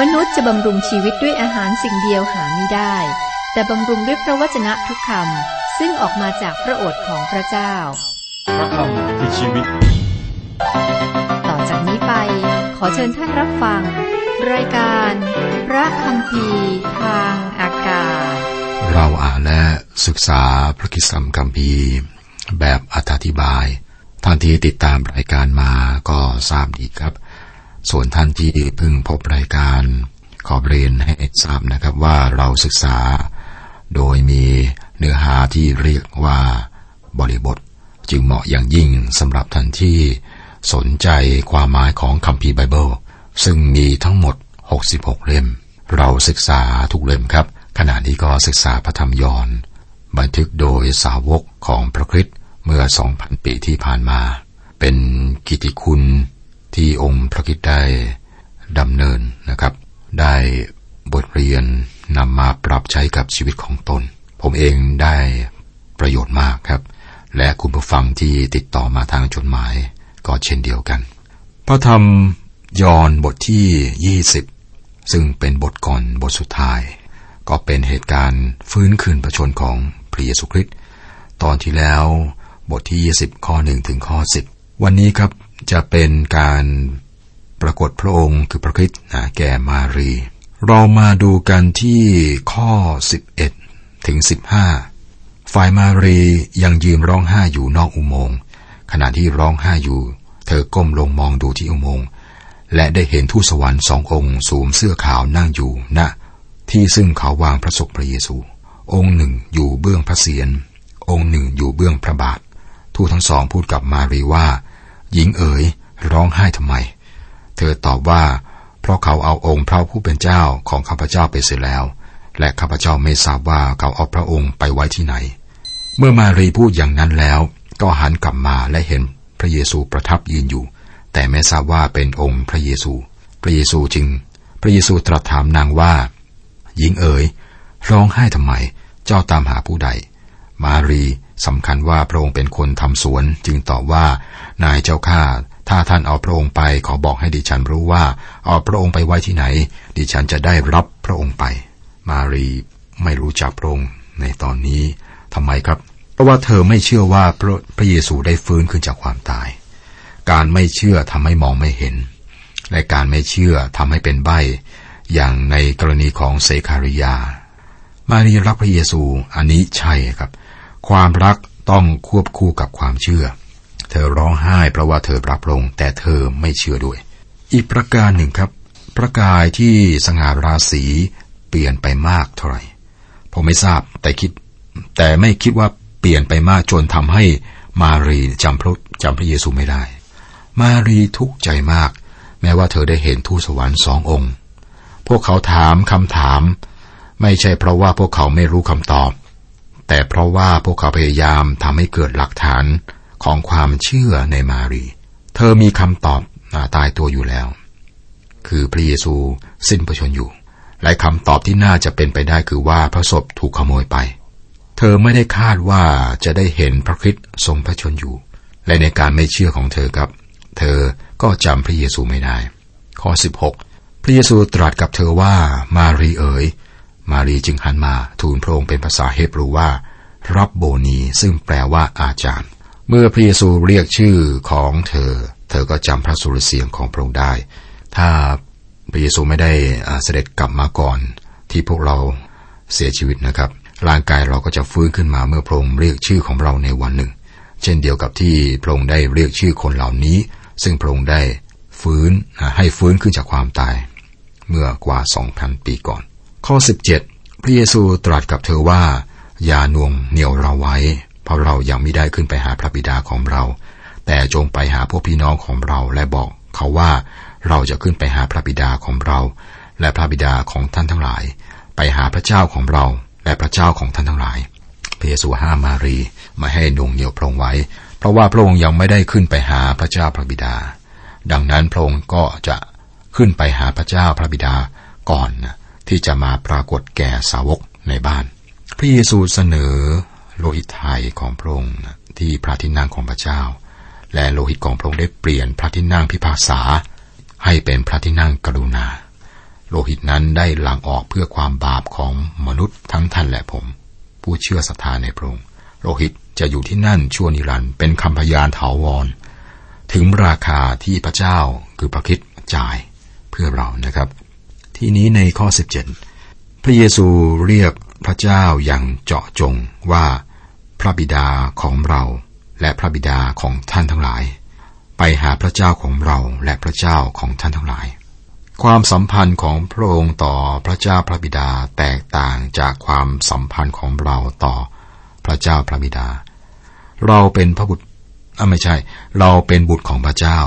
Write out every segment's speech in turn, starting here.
มนุษย์จะบำรุงชีวิตด้วยอาหารสิ่งเดียวหาไม่ได้ แต่บำรุงด้วยพระวจนะทุกคำซึ่งออกมาจากพระโอษฐ์ของพระเจ้า พระคำคือชีวิต ต่อจากนี้ไป ขอเชิญท่านรับฟัง รายการ พระคำพีทางอากาศ เราอ่านและศึกษาพระคิสัมคัมภีร์แบบอธิบาย ท่านที่ติดตามรายการมาก็ทราบดีครับ ส่วนท่านที่เพิ่งพบรายการขอเรียนให้ทราบนะครับว่าเราศึกษา โดยมีเนื้อหาที่เรียกว่าบริบท จึงเหมาะอย่างยิ่งสำหรับท่านที่สนใจความหมายของคัมภีร์ไบเบิลซึ่งมีทั้งหมด 66 เล่ม เราศึกษาทุกเล่มครับ ขณะนี้ก็ศึกษาพระธรรมยอนบันทึกโดยสาวกของพระคริสต์เมื่อ 2,000 ปีที่ผ่านมา เป็นกิติคุณ ที่องค์พระคริสต์ได้ดำเนินนะครับ ได้บทเรียนนำมาปรับใช้กับชีวิตของตน ผมเองได้ประโยชน์มากครับ และคุณผู้ฟังที่ติดต่อมาทางจดหมายก็เช่นเดียวกัน พระธรรมยอห์นบทที่ 20 ซึ่งเป็นบทก่อนบทสุดท้าย ก็เป็นเหตุการณ์ฟื้นคืนประชนของพระเยซูคริสต์ตอนที่แล้วบทที่ 20 ข้อ 1 ถึงข้อ 10 วันนี้ครับ จะเป็นการปรากฏพระองค์คือพระคริสต์แก่มารี เรามาดูกันที่ข้อ 11 ถึง 15 ฝ่ายมารียังยืนร้องไห้อยู่นอกอุโมงค์ขณะที่ร้องไห้อยู่ เธอก้มลงมองดูที่อุโมงค์และได้เห็นทูตสวรรค์สององค์สวมเสื้อขาวนั่งอยู่ณที่ซึ่งเขาวางพระศพพระเยซู องค์หนึ่งอยู่เบื้องพระเศียรองค์หนึ่งอยู่เบื้องพระบาททูตทั้งสองพูดกับมารีว่า หญิงเอ๋ยร้องไห้ทำไม เธอตอบว่า เพราะเขาเอาองค์พระผู้เป็นเจ้าของข้าพเจ้าไปเสียแล้ว และข้าพเจ้าไม่ทราบว่าเขาเอาพระองค์ไปไว้ที่ไหน เมื่อมารีพูดอย่างนั้นแล้ว ก็หันกลับมาและเห็นพระเยซูประทับยืนอยู่ แต่ไม่ทราบว่าเป็นองค์พระเยซู พระเยซูจึง พระเยซูตรัสถามนางว่า หญิงเอ๋ยร้องไห้ทำไม เจ้าตามหาผู้ใด มารีสำคัญว่าพระองค์เป็นคนทำสวน จึงตอบว่า นายเจ้าข้าถ้าท่านเอาพระองค์ไปขอบอกให้ดิฉันรู้ว่า เอาพระองค์ไปไว้ที่ไหน ดิฉันจะได้รับพระองค์ไป มารีไม่รู้จักพระองค์ในตอนนี้ทำไมครับ เพราะว่าเธอไม่เชื่อว่าพระพระเยซูได้ฟื้นขึ้นจากความตาย การไม่เชื่อทำให้มองไม่เห็น และการไม่เชื่อทำให้เป็นใบอย่างในกรณีของเซคาริยา มารีรักพระเยซูอันนี้ใช่ครับ ความรักต้องควบคู่กับความเชื่อ เธอร้องไห้เพราะว่าเธอรับลง แต่เธอไม่เชื่อด้วย อีกประการหนึ่งครับประกายที่สง่าราศีเปลี่ยนไปมากเท่าไหร่ผมไม่ทราบแต่คิด แต่ไม่คิดว่าเปลี่ยนไปมากจนทำให้มารีจำพระจำพระเยซูไม่ได้ มารีทุกข์ใจมาก แม้ว่าเธอได้เห็นทูตสวรรค์สององค์ พวกเขาถามคำถาม ไม่ใช่เพราะว่าพวกเขาไม่รู้คำตอบ แต่เพราะว่าพวกเขาพยายามทำให้เกิดหลักฐานของความเชื่อในมารี เธอมีคำตอบตายตัวอยู่แล้ว คือพระเยซูสิ้นพระชนอยู่ และคำตอบที่น่าจะเป็นไปได้คือว่าพระศพถูกขโมยไป เธอไม่ได้คาดว่าจะได้เห็นพระคริสต์ทรงพระชนอยู่ และในการไม่เชื่อของเธอครับ เธอก็จำพระเยซูไม่ได้ ข้อ 16 พระเยซูตรัสกับเธอว่ามารีเอ๋ย มารีจึงหันมาทูลพระองค์เป็นภาษาเฮบรูว่า รับโบนีซึ่งแปลว่าอาจารย์ เมื่อพระเยซูเรียกชื่อของเธอ เธอก็จำพระสุรเสียงของพระองค์ได้ ถ้าพระเยซูไม่ได้เสด็จกลับมาก่อน ที่พวกเราเสียชีวิตนะครับ ร่างกายเราก็จะฟื้นขึ้นมาเมื่อพระองค์เรียกชื่อของเราในวันหนึ่ง เช่นเดียวกับที่พระองค์ได้เรียกชื่อคนเหล่านี้ ซึ่งพระองค์ได้ฟื้นให้ฟื้นขึ้นจากความตาย เมื่อกว่าสองพันปีก่อน ข้อ 17 พระเยซูตรัสกับเธอว่า อย่าน่วงเหนี่ยวเราไว้ เพราะเรายังไม่ได้ขึ้นไปหาพระบิดาของเรา แต่จงไปหาพวกพี่น้องของเราและบอกเขาว่าเราจะขึ้นไปหาพระบิดาของเรา และพระบิดาของท่านทั้งหลาย ไปหาพระเจ้าของเรา และพระเจ้าของท่านทั้งหลายพระเยซูห้ามมารีม่ให้น่วงเหนียวพระองค์ไว้ เพราะว่าพระองค์ยังไม่ได้ขึ้นไปหาพระเจ้าพระบิดา ดังนั้นพระองค์ก็จะขึ้นไปหาพระเจ้าพระบิดาก่อนนะ ที่จะมาปรากฏแก่สาวกในบ้าน พระเยซูเสนอโลหิตไทยของพระองค์ที่พระที่นั่งของพระเจ้า และโลหิตของพระองค์ได้เปลี่ยนพระที่นั่งพิพากษา ให้เป็นพระที่นั่งกรุณา โลหิตนั้นได้หลั่งออกเพื่อความบาปของมนุษย์ทั้งท่านและผม ผู้เชื่อศรัทธาในพระองค์โลหิตจะอยู่ที่นั่นชั่วนิรันดร์เป็นคำพยานถาวร ถึงราคาที่พระเจ้าคือพระคิดจ่ายเพื่อเรานะครับ ที่นี้ในข้อ 17 พระเยซูเรียกพระเจ้าอย่างเจาะจงว่าพระบิดาของเราและพระบิดาของท่านทั้งหลาย ไปหาพระเจ้าของเราและพระเจ้าของท่านทั้งหลาย ความสัมพันธ์ของพระองค์ต่อพระเจ้าพระบิดาแตกต่างจากความสัมพันธ์ของเราต่อพระเจ้าพระบิดา เราเป็นพระบุตรไม่ใช่ เราเป็นบุตรของพระเจ้า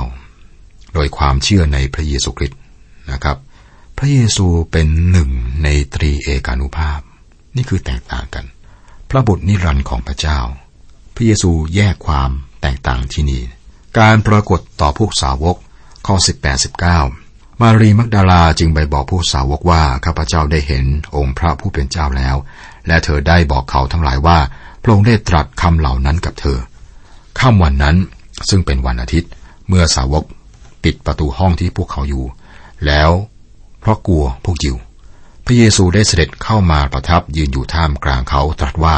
โดยความเชื่อในพระเยซูคริสต์นะครับ พระเยซูเป็นหนึ่งในตรีเอกานุภาพ นี่คือแตกต่างกัน พระบุตรนิรันดร์ของพระเจ้า พระเยซูแยกความแตกต่างที่นี่ การปรากฏต่อพวกสาวกข้อ 18 19 มารีมักดาลาจึงไปบอกผู้สาวกว่าข้าพเจ้าได้เห็นองค์พระผู้เป็นเจ้าแล้ว และเธอได้บอกเขาทั้งหลายว่าพระองค์ได้ตรัสคำเหล่านั้นกับเธอค่ำวันนั้นซึ่งเป็นวันอาทิตย์ เมื่อสาวกปิดประตูห้องที่พวกเขาอยู่ แล้ว เพราะกลัวพวกยิว พระเยซูได้เสด็จเข้ามาประทับยืนอยู่ท่ามกลางเขาตรัสว่า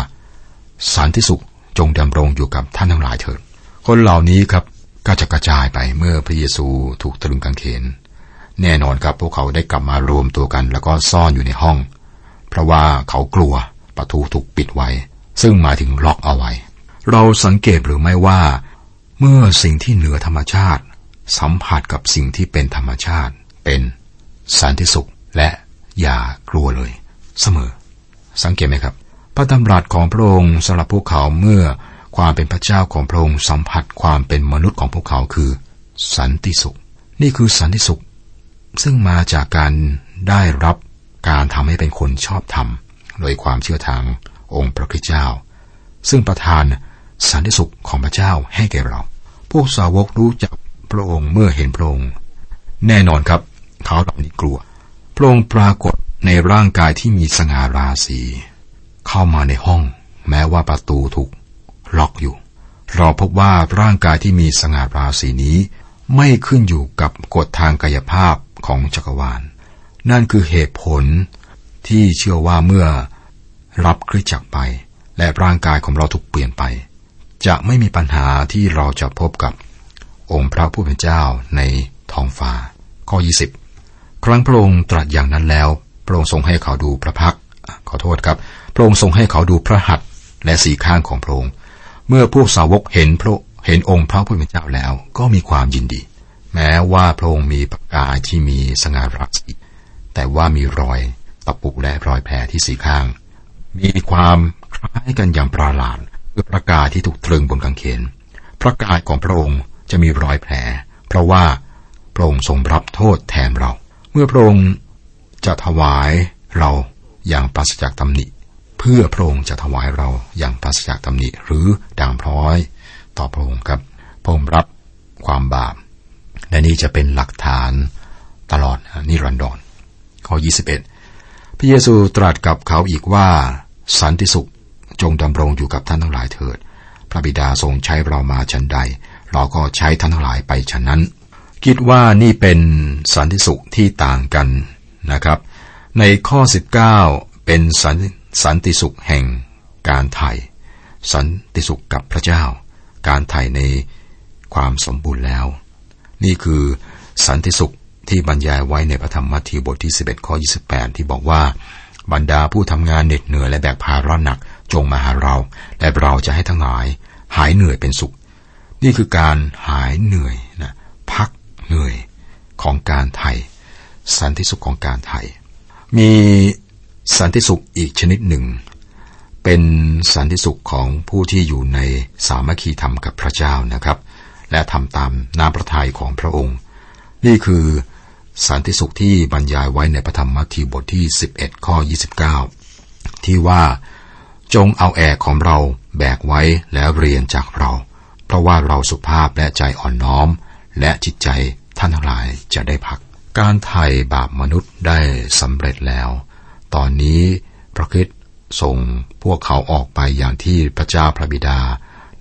สันติสุขจงดำรงอยู่กับท่านทั้งหลายเถิด คนเหล่านี้ครับก็จะกระจายไปเมื่อพระเยซูถูกตรึงกางเขน แน่นอนครับพวกเขาได้กลับมารวมตัวกัน แล้วก็ซ่อนอยู่ในห้อง เพราะว่าเขากลัวประตูถูกปิดไว้ ซึ่งหมายถึงล็อกเอาไว้ เราสังเกตหรือไม่ว่า เมื่อสิ่งที่เหนือธรรมชาติ สัมผัสกับสิ่งที่เป็นธรรมชาติเป็น สันติสุขและอย่ากลัวเลย เสมอ สังเกตไหมครับ พระดำรัสของพระองค์สำหรับพวกเขาเมื่อความเป็นพระเจ้าของพระองค์สัมผัสความเป็นมนุษย์ของพวกเขาคือ สันติสุข นี่คือสันติสุข ซึ่งมาจากการได้รับการทำให้เป็นคนชอบธรรมโดยความเชื่อทางองค์พระคริสต์เจ้า ซึ่งประทานสันติสุขของพระเจ้าให้แก่เรา พวกสาวกรู้จักพระองค์เมื่อเห็นพระองค์ แน่นอนครับ เขาเหล่านี้กลัว พระองค์ปรากฏในร่างกายที่มีสง่าราศี เข้ามาในห้อง แม้ว่าประตูถูกล็อกอยู่ เราพบว่าร่างกายที่มีสง่าราศีนี้ ไม่ขึ้นอยู่กับกฎทางกายภาพของจักรวาล นั่นคือเหตุผลที่เชื่อว่าเมื่อรับคริสจักรไป และร่างกายของเราถูกเปลี่ยนไป จะไม่มีปัญหาที่เราจะพบกับองค์พระผู้เป็นเจ้าในท้องฟ้าข้อ 20 ครั้งพระองค์ตรัสอย่างนั้นแล้ว พระองค์ทรงให้เขาดูพระพักขอโทษครับ พระองค์ทรงให้เขาดูพระหัตถ์และสีข้างของพระองค์ เมื่อพวกสาวกเห็นพระเห็นองค์พระผู้เป็นเจ้าแล้ว ก็มีความยินดี แม้ว่าพระองค์มีประกายที่มีสง่าราศีแต่ว่ามีรอยตะปุกและรอยแผลที่สีข้าง มีความคล้ายกันอย่างประหลาดคือประกายที่ถูกตรึงบนกางเขน พระกายของพระองค์จะมีรอยแผล เพราะว่าพระองค์ทรงรับโทษแทนเรา เมื่อพระองค์จะถวายเราอย่างปราศจากตำหนิ เพื่อพระองค์จะถวายเราอย่างปราศจากตำหนิ หรือด่างพร้อยต่อพระองค์ครับพระองค์รับความบาปและนี่จะเป็นหลักฐานตลอดนิรันดรข้อ 21 พระเยซูตรัสกับเขาอีกว่าสันติสุขจงดำรงอยู่กับท่านทั้งหลายเถิด พระบิดาทรงใช้เรามาชันใด เราก็ใช้ท่านทั้งหลายไปฉะนั้น คิดว่านี่เป็นสันติสุขที่ต่างกันนะครับ ในข้อ 19 เป็นสันสันติสุขแห่งการไถ่สันติสุขกับพระเจ้า การไถ่ในความสมบูรณ์แล้ว นี่คือสันติสุขที่บรรยายไว้ในพระธรรมมัทธิวบทที่ 11 ข้อ 28 ที่บอกว่าบรรดาผู้ทำงานเหน็ดเหนื่อยและแบกภาระหนักจงมาหาเรา และเราจะให้ทั้งหลาย หายเหนื่อยเป็นสุข นี่คือการหายเหนื่อยนะพัก เหนื่อยของการไถ่สันติสุขของการไถ่มีสันติสุขอีกชนิดหนึ่ง เป็นสันติสุขของผู้ที่อยู่ในสามัคคีธรรมกับพระเจ้านะครับ และทำตามน้ำพระทัยของพระองค์ นี่คือสันติสุขที่บรรยายไว้ในพระธรรมมัทธิวบทที่ 11 ข้อ 29 ที่ว่าจงเอาแอกของเราแบกไว้แล้วเรียนจากเรา เพราะว่าเราสุภาพและใจอ่อนน้อม และจิตใจ ท่านทั้งหลายจะได้พัก การไถ่บาปมนุษย์ได้สำเร็จแล้ว ตอนนี้พระคิดส่งพวกเขาออกไปอย่างที่พระเจ้าพระบิดา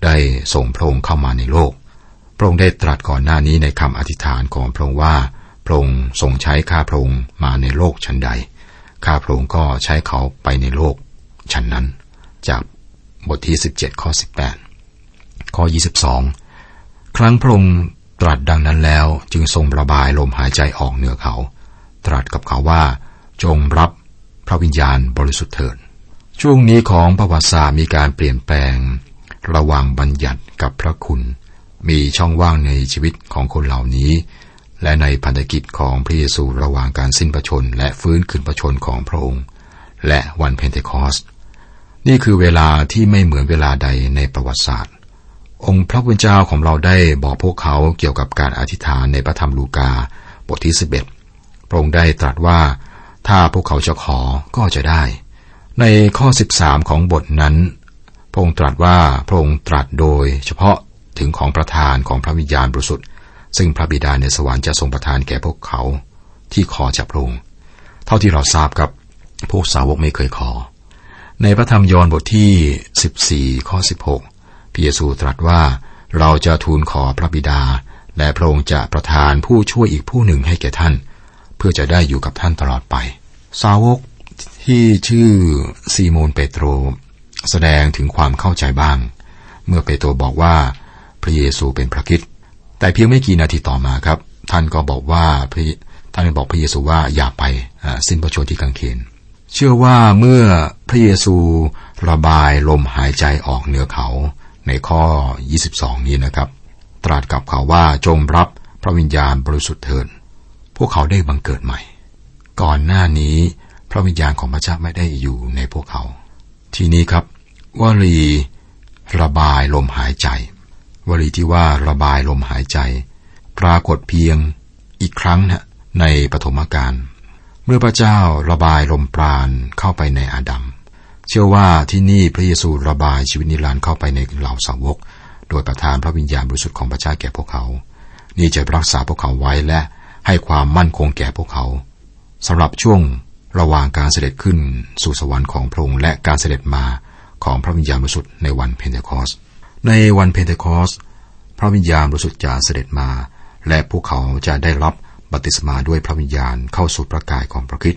ได้ส่งพระองค์เข้ามาในโลก พระองค์ได้ตรัสก่อนหน้านี้ในคำอธิษฐานของพระองค์ว่า พระองค์ทรงใช้ข้าพระองค์มาในโลกชั้นใด ข้าพระองค์ก็ใช้เขาไปในโลกชั้นนั้น จากบทที่ 17 ข้อ 18 ข้อ 22 ครั้งพระองค์ ตรัสดังนั้นแล้วจึงทรงระบายลมหายใจออกเหนือเขา ตรัสกับเขาว่า จงรับพระวิญญาณบริสุทธิ์เถิดช่วงนี้ของประวัติศาสตร์มีการเปลี่ยนแปลง ระหว่างบัญญัติกับพระคุณ มีช่องว่างในชีวิตของคนเหล่านี้ และในพันธกิจของพระเยซูระหว่างการสิ้นพระชนและฟื้นคืนพระชนของพระองค์ และวันเพนเทคอสต์นี่คือเวลาที่ไม่เหมือนเวลาใดในประวัติศาสตร์ องค์พระผู้เจ้าของเราได้บอกพวกเขาเกี่ยวกับการอธิษฐานในพระธรรมลูกาบทที่ 11 พระองค์ได้ตรัสว่า ถ้าพวกเขาจะขอก็จะได้ ในข้อ 13 ของบทนั้น พระองค์ตรัสว่าพระองค์ตรัสโดย เฉพาะถึงของประธานของพระวิญญาณบริสุทธิ์ซึ่งพระบิดาในสวรรค์จะทรงประทานแก่พวกเขา ที่ขอจากพระองค์เท่าที่เราทราบกับพวกสาวกไม่เคยขอ ในพระธรรมยอห์นบทที่ 14 ข้อ 16 พระเยซูตรัสว่าเราจะทูลขอพระบิดา และพระองค์จะประทานผู้ช่วยอีกผู้หนึ่งให้แก่ท่าน เพื่อจะได้อยู่กับท่านตลอดไป สาวกที่ชื่อซีโมนเปโตร แสดงถึงความเข้าใจบ้าง เมื่อเปโตรบอกว่าพระเยซูเป็นพระคิดแต่เพียงไม่กี่นาทีต่อมาครับ ท่านก็บอกว่าท่านบอกพระเยซูว่าอย่าไปสิ้นพระชนที่กังเขนเชื่อว่าเมื่อพระเยซูระบายลมหายใจออกเหนือเขา ในข้อ 22 นี้นะครับ ตรัสกับเขาว่าจงรับพระวิญญาณบริสุทธิ์เถิดพวกเขาได้บังเกิดใหม่ ก่อนหน้านี้พระวิญญาณของพระเจ้าไม่ได้อยู่ในพวกเขา ทีนี้ครับวลีระบายลมหายใจ วลีที่ว่าระบายลมหายใจ ปรากฏเพียงอีกครั้งนะในปฐมกาลเมื่อพระเจ้าระบายลมปราณเข้าไปในอาดัม เชื่อว่าที่นี่พระเยซูระบายชีวิตนิรันดร์เข้าไปในเหล่าสาวก โดยประทานพระวิญญาณบริสุทธิ์ของพระเจ้าแก่พวกเขา นี่จะรักษาพวกเขาไว้และให้ความมั่นคงแก่พวกเขาสำหรับช่วงระหว่างการเสด็จขึ้นสู่สวรรค์ของพระองค์และการเสด็จมาของพระวิญญาณบริสุทธิ์ในวันเพนเทคอสต์ ในวันเพนเทคอสต์ พระวิญญาณบริสุทธิ์จะเสด็จมา และพวกเขาจะได้รับบัพติศมาด้วยพระวิญญาณเข้าสู่พระกายของพระคริสต์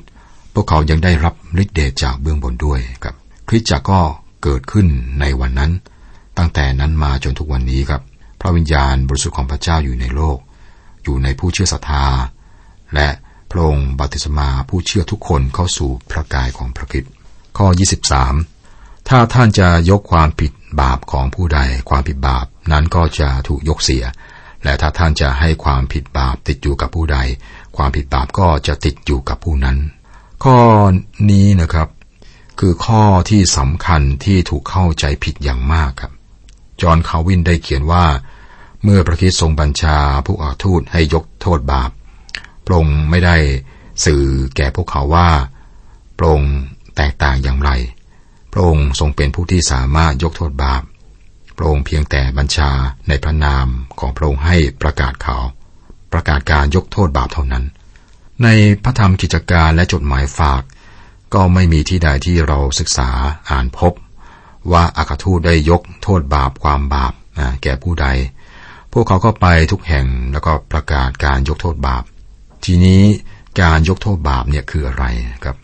พวกเขายังได้รับฤทธิ์เดชจากเบื้องบนด้วยครับคริสตจักรก็เกิดขึ้นในวันนั้น ตั้งแต่นั้นมาจนทุกวันนี้ครับ พระวิญญาณบริสุทธิ์ของพระเจ้าอยู่ในโลก อยู่ในผู้เชื่อศรัทธา และพระองค์บัติศมาผู้เชื่อทุกคนเข้าสู่พระกายของพระคิดข้อ 23 ถ้าท่านจะยกความผิดบาปของผู้ใดความผิดบาปนั้นก็จะถูกยกเสีย และถ้าท่านจะให้ความผิดบาปติดอยู่กับผู้ใด ความผิดบาปก็จะติดอยู่กับผู้นั้น ข้อนี้นะครับ คือข้อที่สำคัญที่ถูกเข้าใจผิดอย่างมากครับ จอห์นคาวินได้เขียนว่า เมื่อพระคิดทรงบัญชาผู้อาทูตให้ยกโทษบาปพระองค์ไม่ได้สื่อแก่พวกเขาว่าพระองค์แตกต่างอย่างไร พระองค์ทรงเป็นผู้ที่สามารถยกโทษบาป พระองค์เพียงแต่บัญชาในพระนามของพระองค์ให้ประกาศข่าว ประกาศการยกโทษบาปเท่านั้น ในพระธรรมกิจการและจดหมายฝาก ก็ไม่มีที่ใดที่เราศึกษาอ่านพบ ว่าอาคาทูตได้ยกโทษบาปความบาปแก่ผู้ใด พวกเขาก็ไปทุกแห่งแล้วก็ประกาศการยกโทษบาป ทีนี้การยกโทษบาปเนี่ยคืออะไรครับ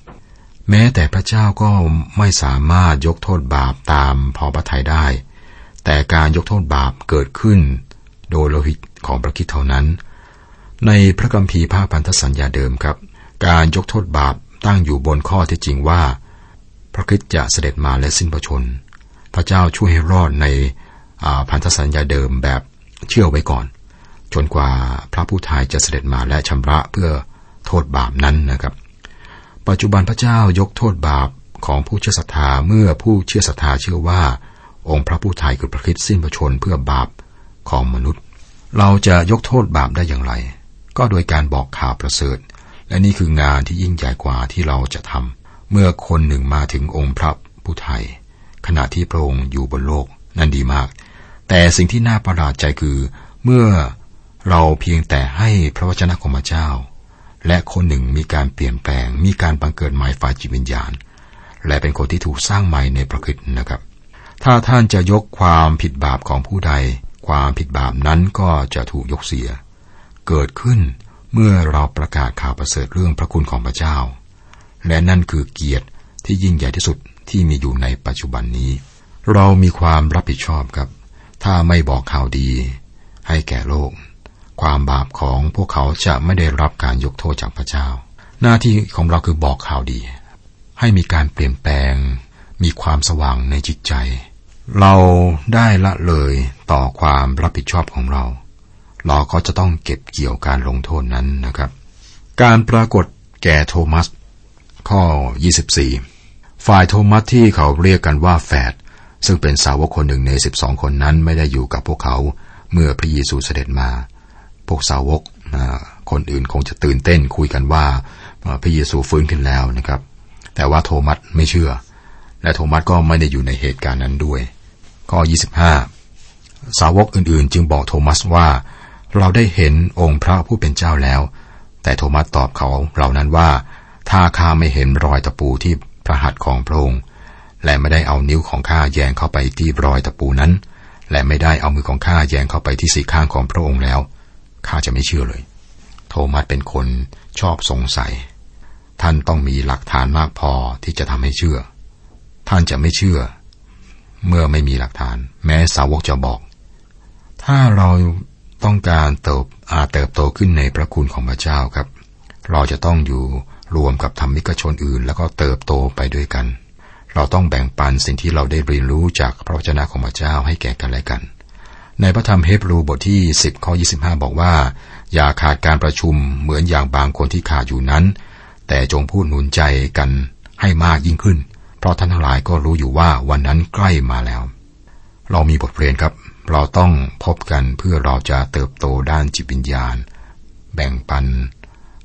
แม้แต่พระเจ้าก็ไม่สามารถยกโทษบาปตามพอพระทัยได้ แต่การยกโทษบาปเกิดขึ้น โดยโลหิตของพระคิดเท่านั้น ในพระคัมภีร์ภาคพันธสัญญาเดิมครับ การยกโทษบาปตั้งอยู่บนข้อที่จริงว่า พระคิดจะเสด็จมาและสิ้นพระชน พระเจ้าช่วยให้รอดในพันธสัญญาเดิมแบบเชื่อไว้ก่อน จนกว่าพระผู้ทายจะเสด็จมาและชำระเพื่อโทษบาปนั้นนะครับ ปัจจุบันพระเจ้ายกโทษบาปของผู้เชื่อศรัทธาเมื่อผู้เชื่อศรัทธาเชื่อว่า องค์พระผู้ทายคือพระคิดสิ้นพระชนเพื่อบาปของมนุษย์ เราจะยกโทษบาปได้อย่างไร ก็โดยการบอกข่าวประเสริฐ และนี่คืองานที่ยิ่งใหญ่กว่าที่เราจะทำเมื่อคนหนึ่งมาถึงองค์พระผู้ไทย ขณะที่พระองค์อยู่บนโลกนั่นดีมาก แต่สิ่งที่น่าประหลาดใจคือ เมื่อเราเพียงแต่ให้พระวจนะของพระเจ้า และคนหนึ่งมีการเปลี่ยนแปลง มีการบังเกิดใหม่ฝ่ายจิตวิญญาณ และเป็นคนที่ถูกสร้างใหม่ในประคิดนะครับ ถ้าท่านจะยกความผิดบาปของผู้ใด ความผิดบาปนั้นก็จะถูกยกเสีย เกิดขึ้นเมื่อเราประกาศข่าวประเสริฐเรื่องพระคุณของพระเจ้า และนั่นคือเกียรติที่ยิ่งใหญ่ที่สุดที่มีอยู่ในปัจจุบันนี้ เรามีความรับผิดชอบครับ ถ้าไม่บอกข่าวดี ให้แก่โลก ความบาปของพวกเขาจะไม่ได้รับการยกโทษจากพระเจ้า หน้าที่ของเราคือบอกข่าวดี ให้มีการเปลี่ยนแปลง มีความสว่างในจิตใจ เราได้ละเลยต่อความรับผิดชอบของเรา เราก็จะต้องเก็บเกี่ยวการลงโทษนั้นนะครับ การปรากฏแก่โทมัส ข้อ 24 ฝ่ายโทมัสที่เขาเรียกกันว่าแฝดซึ่งเป็นสาวกคนหนึ่งใน 12 คนนั้นไม่ได้อยู่กับพวกเขาเมื่อพระเยซูเสด็จมา พวกสาวกคนอื่นคงจะตื่นเต้นคุยกันว่าพระเยซูฟื้นขึ้นแล้วนะครับ แต่ว่าโทมัสไม่เชื่อ และโทมัสก็ไม่ได้อยู่ในเหตุการณ์นั้นด้วยข้อ25 สาวกอื่นๆ จึงบอกโทมัสว่า เราได้เห็นองค์พระผู้เป็นเจ้าแล้ว แต่โทมัสตอบเขาเหล่านั้นว่า ถ้าข้าไม่เห็นรอยตะปูที่พระหัตถ์ของพระองค์ และไม่ได้เอานิ้วของข้าแยงเข้าไปที่รอยตะปูนั้น และไม่ได้เอามือของข้าแยงเข้าไปที่สีข้างของพระองค์แล้ว ข้าจะไม่เชื่อเลย โทมัสเป็นคนชอบสงสัย ท่านต้องมีหลักฐานมากพอที่จะทำให้เชื่อ ท่านจะไม่เชื่อ เมื่อไม่มีหลักฐาน แม้สาวกจะบอก ถ้าเรา ต้องการเติบอาเติบโตขึ้นในพระคุณของพระเจ้าครับ เราจะต้องอยู่รวมกับธรรมิกชนอื่น แล้วก็เติบโตไปด้วยกัน เราต้องแบ่งปันสิ่งที่เราได้เรียนรู้จากพระวจนะของพระเจ้าให้แก่กันและกัน ในพระธรรมเฮบรูบทที่ 10ข้อ25 บอกว่า อย่าขาดการประชุมเหมือนอย่างบางคนที่ขาดอยู่นั้น แต่จงพูดหนุนใจกันให้มากยิ่งขึ้น เพราะท่านทั้งหลายก็รู้อยู่ว่าวันนั้นใกล้มาแล้ว เรามีบทเรียนครับ เราต้องพบกันเพื่อเราจะเติบโตด้านจิตวิญญาณ แบ่งปัน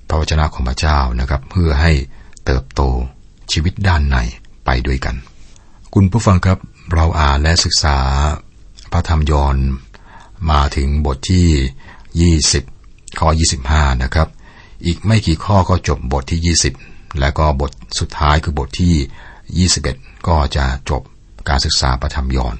พระวจนะของพระเจ้านะครับ เพื่อให้เติบโตชีวิตด้านในไปด้วยกัน คุณผู้ฟังครับเราอ่านและศึกษาพระธรรมยอนมาถึงบทที่ 20 ข้อ 25 นะครับ อีกไม่กี่ข้อก็จบบทที่ 20 และก็บทสุดท้ายคือบทที่ 21 ก็จะจบการศึกษาพระธรรมยอน